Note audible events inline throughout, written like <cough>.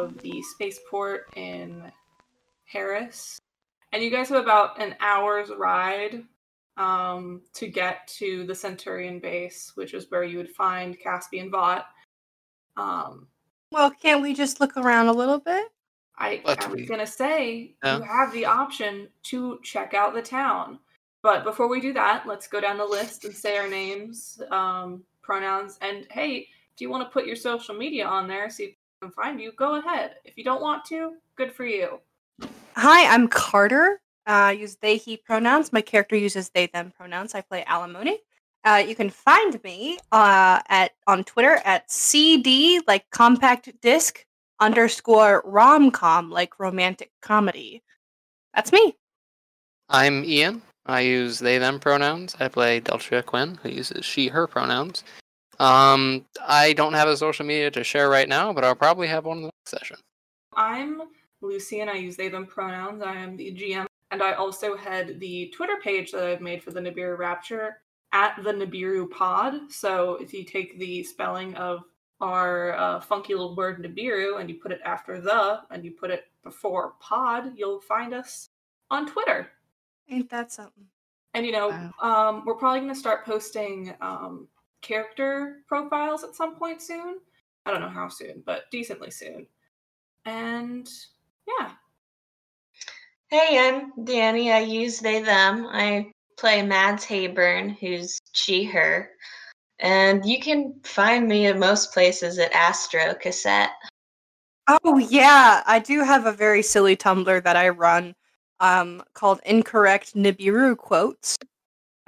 of the spaceport in Harris. And you guys have about an hour's ride um, to get to the Centurion base, which is where you would find Caspian Vought. Um, Well, can't we just look around a little bit? I, I was gonna say Yeah. you have the option to check out the town, but before we do that, let's go down the list and say our names, um, pronouns, and hey, do you want to put your social media on there, see if I can find you, go ahead. If you don't want to, good for you. Hi, I'm Carter. Uh, I use they, he pronouns. My character uses they, them pronouns. I play alimony. Uh, you can find me uh, at on Twitter at CD like compact disc underscore romcom like romantic comedy. That's me. I'm Ian. I use they them pronouns. I play Deltria Quinn, who uses she her pronouns. Um, I don't have a social media to share right now, but I'll probably have one in the next session. I'm Lucy, and I use they them pronouns. I am the GM, and I also head the Twitter page that I've made for the Nibiru Rapture at the Nibiru Pod. So if you take the spelling of our uh, funky little word Nibiru and you put it after the and you put it before pod, you'll find us on Twitter. Ain't that something? And you know, Wow. um, we're probably going to start posting um, character profiles at some point soon. I don't know how soon, but decently soon. And yeah, Hey, I'm Danny. I use they, them. I play Mads Hayburn, who's she, her. And you can find me at most places at Astro Cassette. Oh yeah, I do have a very silly Tumblr that I run um called Incorrect Nibiru Quotes.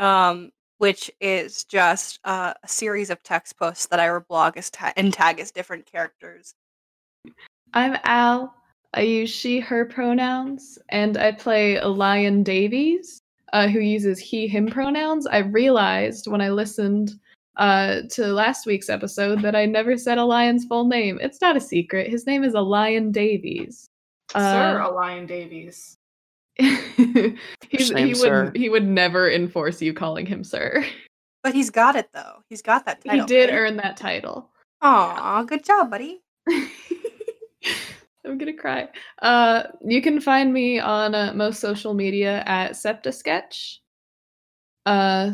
Um which is just uh, a series of text posts that I reblog as ta- and tag as different characters. I'm Al. I use she, her pronouns, and I play Elian Davies, uh, who uses he, him pronouns. I realized when I listened uh, to last week's episode that I never said a lion's full name. It's not a secret. His name is A Lion Davies. Sir Uh, Elian Davies. <laughs> he's, name, he sir? would he would never enforce you calling him sir. But he's got it though. He's got that title. he did right? earn that title. Aw, good job, buddy. <laughs> I'm gonna cry. Uh, you can find me on uh, most social media at Septa Sketch. Uh,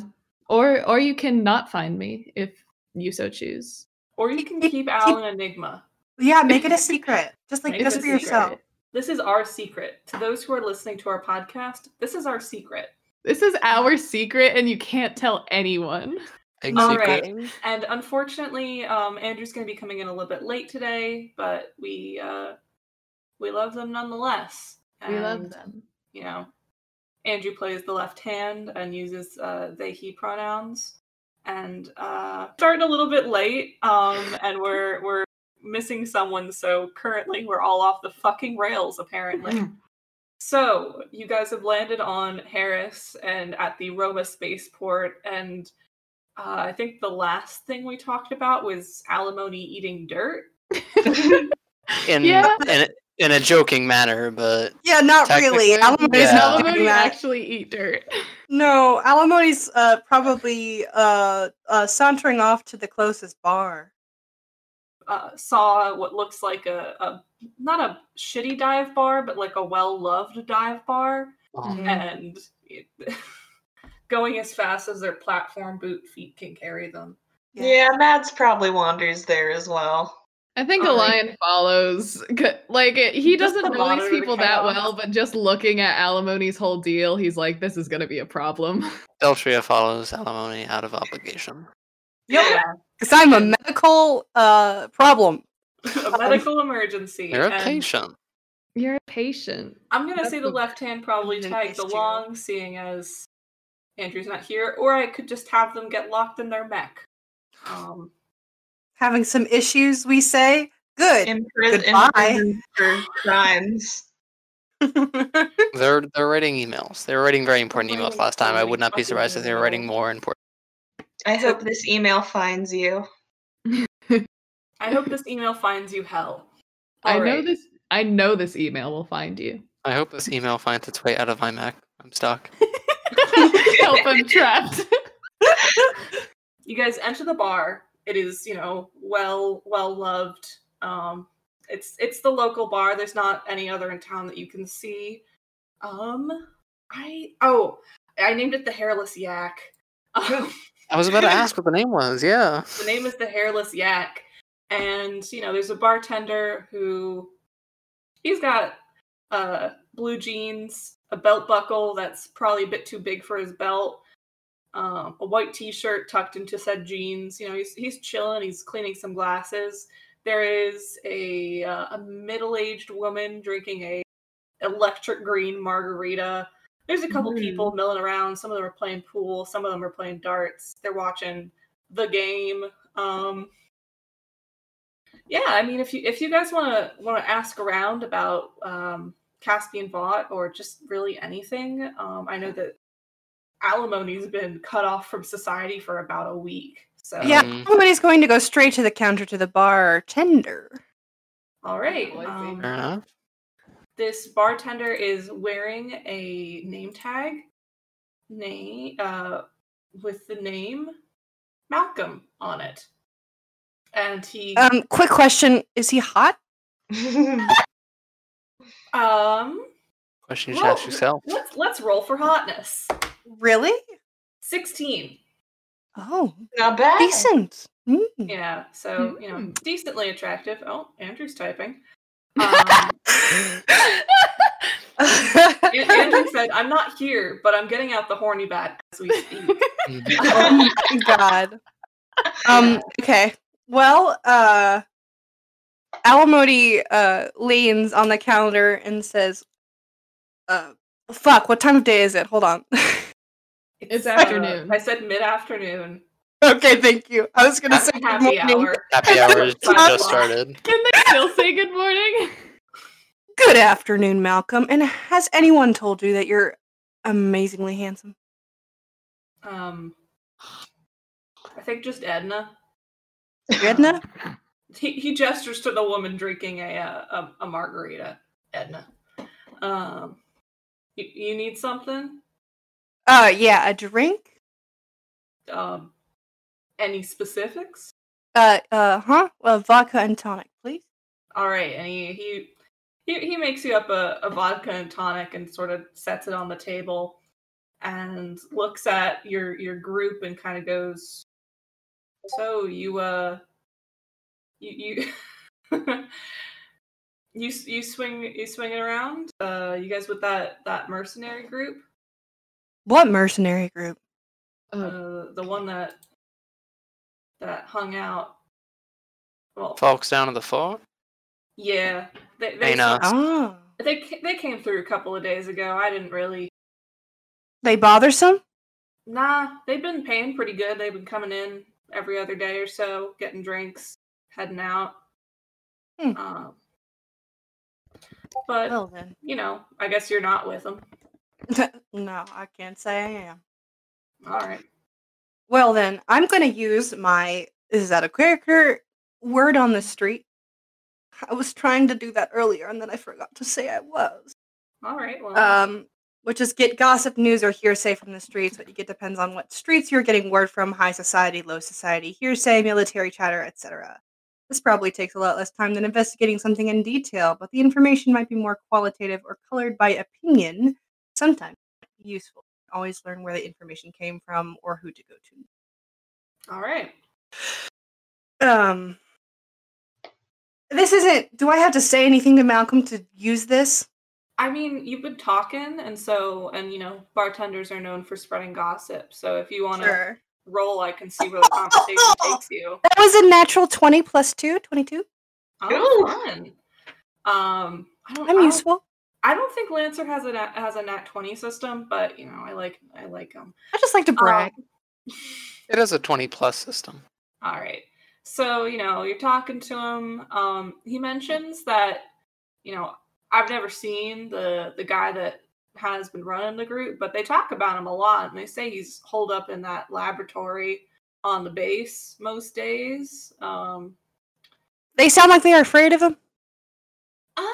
or or you can not find me if you so choose. Or you can Keep- keep Al an enigma. Yeah, make it a <laughs> secret. Just like Make just a for yourself. Secret. This is our secret. To those who are listening to our podcast, this is our secret. This is our secret, and you can't tell anyone. Big All secret. right. And unfortunately, um, Andrew's going to be coming in a little bit late today, but we uh, we love them nonetheless. We love And, them. You know, Andrew plays the left hand and uses uh, they he pronouns. And uh, starting a little bit late, um, and we're we're missing someone, so currently we're all off the fucking rails apparently. So, you guys have landed on Harris and at the Roma spaceport, and uh, I think the last thing we talked about was alimony eating dirt. <laughs> In, Yeah. in, a- in a joking manner, but Yeah, not really. Technically, Alimony's Yeah. Does not doing alimony that. actually eat dirt? No, alimony's uh, probably uh, uh, sauntering off to the closest bar. Uh, saw what looks like a, a not a shitty dive bar, but like a well loved dive bar, um, and it, <laughs> going as fast as their platform boot feet can carry them. Yeah, Mads probably wanders there as well. I think a Alright. lion follows. <laughs> Like it, he Just doesn't the know these people that well, but just looking at Alimony's whole deal, he's like, "This is gonna be a problem." <laughs> Deltria follows alimony out of obligation. Yeah, Because I'm a medical uh, problem. a medical emergency. You're a patient. You're a patient. I'm gonna That's say the left hand probably an tags issue. along, seeing as Andrew's not here, or I could just have them get locked in their mech. Um, Having some issues, we say. Good. In prison, Goodbye. for crimes. They're they're writing emails. They were writing very important emails last time. I would not be surprised if they were writing more important. I hope this email finds you. <laughs> I hope this email finds you hell. I know Alright. this. I know this email will find you. I hope this email finds its way out of my mech. I'm stuck. <laughs> Help! I'm trapped. <laughs> You guys enter the bar. it is you know well well loved. Um, it's it's the local bar. There's not any other in town that you can see. Um, I oh I named it the Hairless Yak. Um, I was about to <laughs> ask what the name was. Yeah. the name is the Hairless Yak, and you know there's a bartender who he's got uh blue jeans, a belt buckle that's probably a bit too big for his belt, um, a white t-shirt tucked into said jeans. You know he's he's chilling. He's cleaning some glasses. There is a uh, a middle-aged woman drinking a electric green margarita. There's a couple Mm. people milling around. Some of them are playing pool. Some of them are playing darts. They're watching the game. Um, yeah, I mean, if you if you guys want to want to ask around about um, Caspian Vought or just really anything, um, I know that alimony's been cut off from society for about a week. So Yeah, Mm. somebody's going to go straight to the counter to the bartender. all right. I see. um, Fair enough. This bartender is wearing a name tag name uh with the name Malcolm on it. And he Um, quick question: Is he hot? <laughs> um Question you should ask yourself. let's let's roll for hotness. Really? 16. Oh, Not bad. decent. Mm. Yeah, so you know, Mm. decently attractive. Oh, Andrew's typing. Um, <laughs> <laughs> Andrew said, "I'm not here, but I'm getting out the horny bat as we speak." <laughs> Oh my god. Um. Okay. Well, uh, Alimony uh leans on the calendar and says, "Uh, fuck. What time of day is it? Hold on." It's uh, afternoon. I said mid-afternoon. <laughs> okay. Thank you. I was gonna say good Happy morning. hour. Happy hours <laughs> Five just started. Can they still say good morning? Good afternoon, Malcolm. And has anyone told you that you're amazingly handsome? Um, I think just Edna. Edna? He, he gestures to the woman drinking a uh, a, a margarita. Edna. Um, you, you need something? Uh, yeah, a drink. Um, any specifics? Uh, uh, huh? Uh, vodka and tonic, please. All right, and he he he, he makes you up a, a vodka and tonic and sort of sets it on the table and looks at your your group and kind of goes, "So you uh you you <laughs> you you swing you swing it around? Uh, you guys with that that mercenary group? What mercenary group? Uh, Uh, the one that that hung out. Well, Folks down at the fort. yeah, they they Hey, no. sort- Oh, They they came through a couple of days ago. I didn't really. they bothersome? Nah, they've been paying pretty good. They've been coming in every other day or so, getting drinks, heading out. Hmm. Um, but Well then, you know, I guess you're not with them. <laughs> no, I can't say I am. All right. Well then, I'm gonna use my is that a character word on the street? I was trying to do that earlier and then I forgot to say I was. All right. Well, Um, which is get gossip news or hearsay from the streets. What you get depends on what streets you're getting word from: high society, low society, hearsay, military chatter, etc. This probably takes a lot less time than investigating something in detail, but the information might be more qualitative or colored by opinion. Sometimes useful. Always learn where the information came from or who to go to. all right. Um, this isn't. Do I have to say anything to Malcolm to use this? I mean, you've been talking, and so, and you know, bartenders are known for spreading gossip. So if you want to roll, I can see where the conversation <laughs> takes you. That was a natural 20 plus 2, 22. Oh, fun. Um, I don't. I I'm don't- useful. I don't think Lancer has a nat, has a nat twenty system, but you know, I like I like them. I just like to brag. It is a 20 plus system. All right. So, you know, you're talking to him. Um, he mentions that, you know, I've never seen the the guy that has been running the group, but they talk about him a lot and they say he's holed up in that laboratory on the base most days. Um, they sound like they are afraid of him. um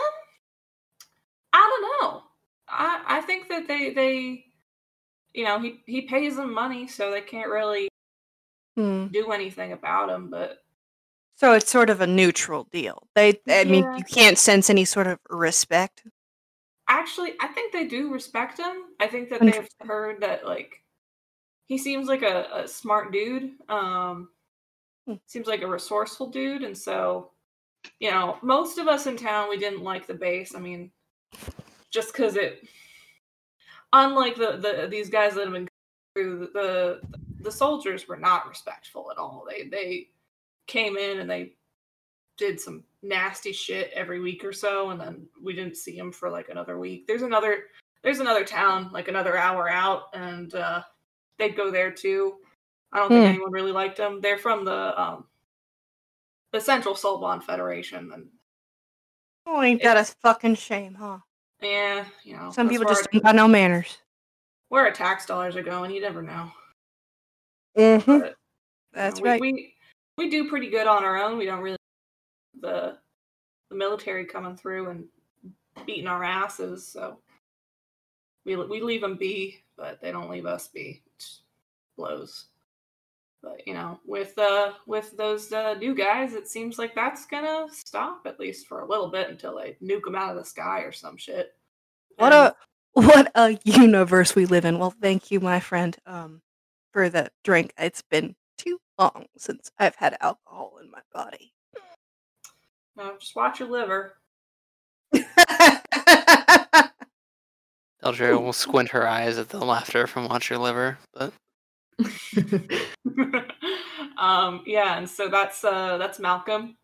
I don't know. I I think that they they you know, he he pays them money so they can't really Hmm. do anything about him. But So it's sort of a neutral deal. They, I mean you can't sense any sort of respect. actually, I think they do respect him. I think that they've heard that like he seems like a, a smart dude. Um, Hmm. seems like a resourceful dude, and so you know, most of us in town we didn't like the base. I mean, just because it, unlike the the these guys that have been through the the soldiers were not respectful at all. They they came in and they did some nasty shit every week or so, and then we didn't see them for like another week. There's another there's another town like another hour out, and uh, they'd go there too. I don't think Hmm. anyone really liked them. They're from the um, the Central Solbon Federation, and Oh, ain't that a fucking shame, huh? yeah, you know, Some people just don't got no manners. where our tax dollars are going. You never know. Mm-hmm. But, you That's know, we, right. We we do pretty good on our own. We don't really the the military coming through and beating our asses. So we we leave them be, but they don't leave us be. Blows. But you know, with uh with those uh, new guys, it seems like that's gonna stop at least for a little bit until they nuke them out of the sky or some shit. What And- a <laughs> what a universe we live in. Well, thank you, my friend, um, for the drink. It's been too long since I've had alcohol in my body. no, just watch your liver. Deltria will squint her eyes at the laughter from Watch Your Liver, but <laughs> <laughs> um yeah and so that's uh that's malcolm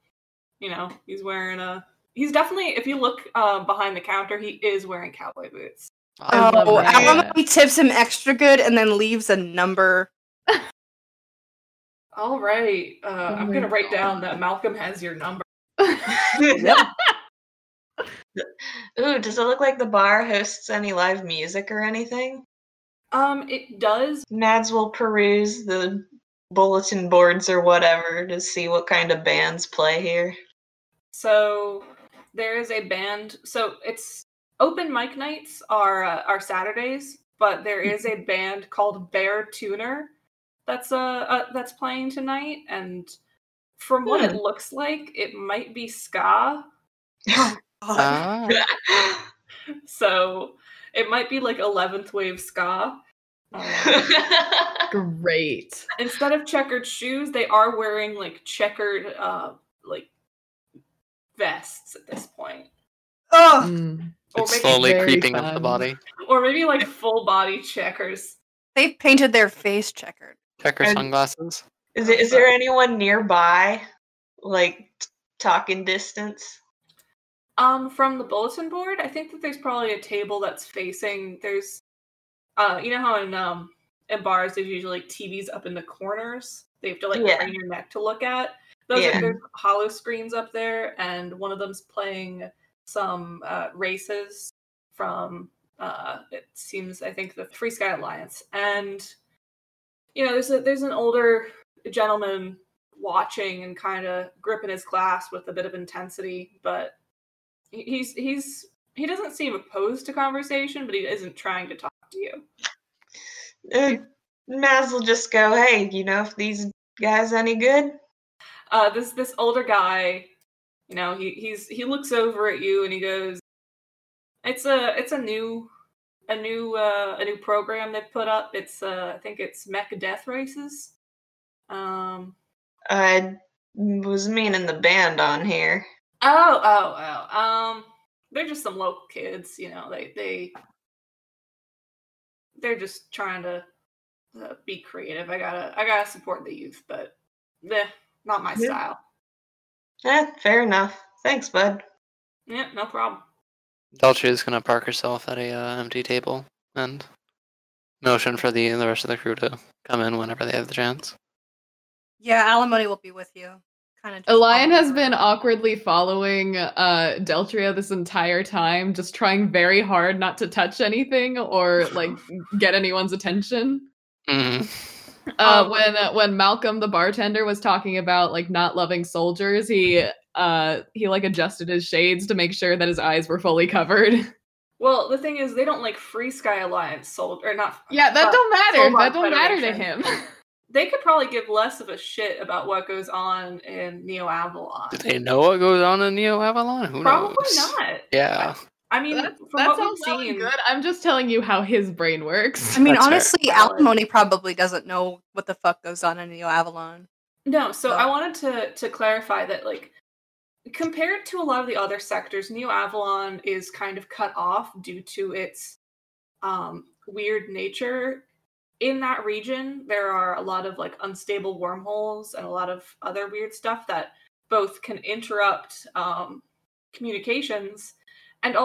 you know he's wearing a he's definitely if you look uh behind the counter he is wearing cowboy boots I oh, that. alimony tips him extra good and then leaves a number. <laughs> all right uh Oh i'm gonna write down that malcolm has your number <laughs> Ooh, does it look like the bar hosts any live music or anything? um it does Mads will peruse the bulletin boards or whatever to see what kind of bands play here. so there is a band so it's open mic nights are uh, are saturdays but there is a band called bear tuner that's uh, uh that's playing tonight and from what it Hmm. looks like it might be ska Oh, God. ah, <laughs> so it might be like 11th wave ska Great. instead of checkered shoes they are wearing like checkered uh like vests at this point oh, Mm. it's slowly very creeping up the body. or maybe like full body checkers They've painted their face checkered. Check her And- sunglasses. is, it, is there anyone nearby? Like t- talking distance? Um, from the bulletin board, I think that there's probably a table that's facing. There's, uh, you know how in um in bars there's usually like TVs up in the corners. They have to like Yeah. crane your neck to look at. Those Yeah. are there's holo screens up there, and one of them's playing some uh, races from. Uh, it seems I think the Free Sky Alliance, and you know there's a there's an older gentleman watching and kind of gripping his glass with a bit of intensity, but he's he's he doesn't seem opposed to conversation, but he isn't trying to talk to you. Uh, Mads will just go, hey, you know if these guys any good? Uh, this this older guy, you know, he he's he looks over at you and he goes, "It's a it's a new a new uh, a new program they've put up. It's uh, I think it's Mecha Death Races. Um, I was meaning the band on here. Oh, oh, oh. Um, they're just some local kids, you know. They they they're just trying to uh, be creative. I gotta I gotta support the youth, but eh, not my Yeah. style. Yeah, fair enough. Thanks, bud. Yeah, no problem. Deltria is gonna park herself at a uh, empty table and motion for the the rest of the crew to come in whenever they have the chance. Yeah, alimony will be with you. Kind of. Elian has been awkwardly following uh Deltria this entire time, just trying very hard not to touch anything or like <laughs> get anyone's attention. hmm Uh, Um, when uh, when Malcolm the bartender was talking about like not loving soldiers, he uh he like adjusted his shades to make sure that his eyes were fully covered. <laughs> Well, the thing is, they don't like Free Sky Alliance sold or not. yeah, that uh, don't matter. That don't matter to him. <laughs> they could probably give less of a shit about what goes on in Neo Avalon. Do they know what goes on in Neo Avalon? Who Probably knows? not. Yeah. I mean, That's, from that's what all we've seen, good. I'm just telling you how his brain works. I mean, That's honestly, Valid. Alimony probably doesn't know what the fuck goes on in Neo Avalon. No, so No. I wanted to to clarify that like compared to a lot of the other sectors, Neo Avalon is kind of cut off due to its um weird nature. In that region, there are a lot of like unstable wormholes and a lot of other weird stuff that both can interrupt um communications and